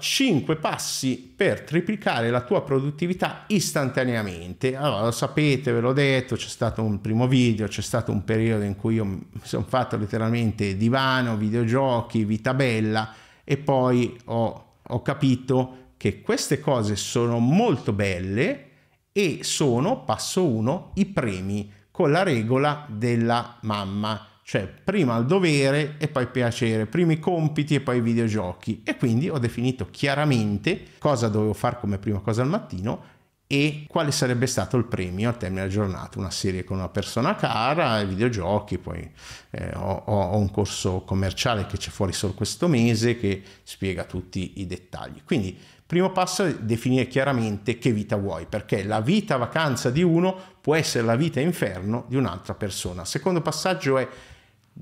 5 passi per triplicare la tua produttività istantaneamente. Allora, lo sapete, ve l'ho detto, c'è stato un primo video, c'è stato un periodo in cui io mi sono fatto letteralmente divano, videogiochi, vita bella e poi ho, ho capito che queste cose sono molto belle e sono, passo 1, i premi con la regola della mamma cioè prima il dovere e poi il piacere, prima i compiti e poi i videogiochi e quindi ho definito chiaramente cosa dovevo fare come prima cosa al mattino e quale sarebbe stato il premio al termine della giornata, una serie con una persona cara, i videogiochi, poi eh, ho, ho, un corso commerciale che c'è fuori solo questo mese che spiega tutti i dettagli. Quindi primo passo è definire chiaramente che vita vuoi, perché la vita vacanza di uno può essere la vita inferno di un'altra persona. Secondo passaggio è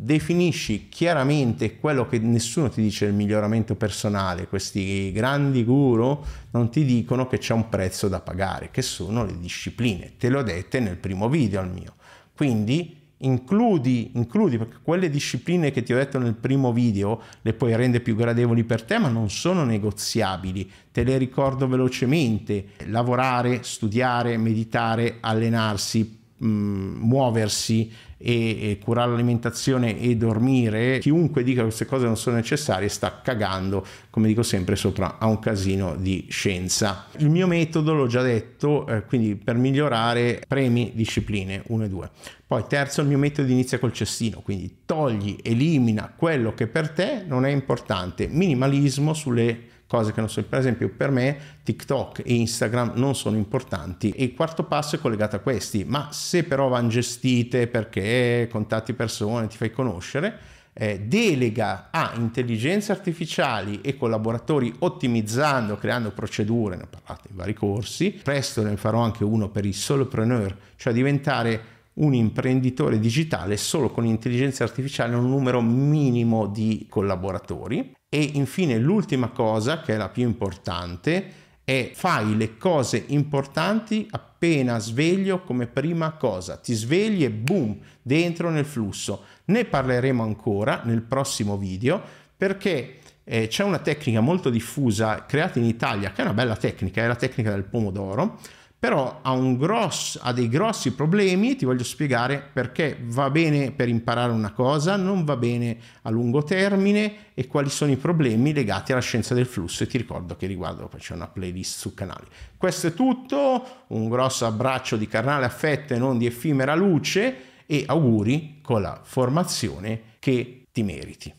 definisci chiaramente quello che nessuno ti dice del miglioramento personale, questi grandi guru non ti dicono che c'è un prezzo da pagare, che sono le discipline, te le ho dette nel primo video al mio. Quindi includi, includi, perché quelle discipline che ti ho detto nel primo video le puoi rendere più gradevoli per te, ma non sono negoziabili. Te le ricordo velocemente: lavorare, studiare, meditare, allenarsi, muoversi, e, e curare l'alimentazione e dormire, chiunque dica queste cose non sono necessarie sta cagando, come dico sempre, sopra a un casino di scienza. Il mio metodo, l'ho già detto, eh, quindi per migliorare premi discipline 1 e 2. Poi terzo, il mio metodo inizia col cestino, quindi togli, elimina quello che per te non è importante, minimalismo sulle cose che non sono, per esempio per me TikTok e Instagram non sono importanti. E il quarto passo è collegato a questi, ma se però vanno gestite perché contatti persone, ti fai conoscere, eh, delega a intelligenze artificiali e collaboratori ottimizzando, creando procedure, ne ho parlato in vari corsi, presto ne farò anche uno per i solopreneur, cioè diventare un imprenditore digitale solo con intelligenza artificiale un numero minimo di collaboratori e infine l'ultima cosa, che è la più importante, è fai le cose importanti appena sveglio come prima cosa. Ti svegli e boom, dentro nel flusso. Ne parleremo ancora nel prossimo video perché eh, c'è una tecnica molto diffusa creata in Italia, che è una bella tecnica, è la tecnica del pomodoro però ha, grosso, ha, dei grossi problemi, ti voglio spiegare perché va bene per imparare una cosa, non va bene a lungo termine e quali sono i problemi legati alla scienza del flusso e ti ricordo che riguardo c'è una playlist sul canale. Questo è tutto, un grosso abbraccio di carnale affetto e non di effimera luce e auguri con la formazione che ti meriti.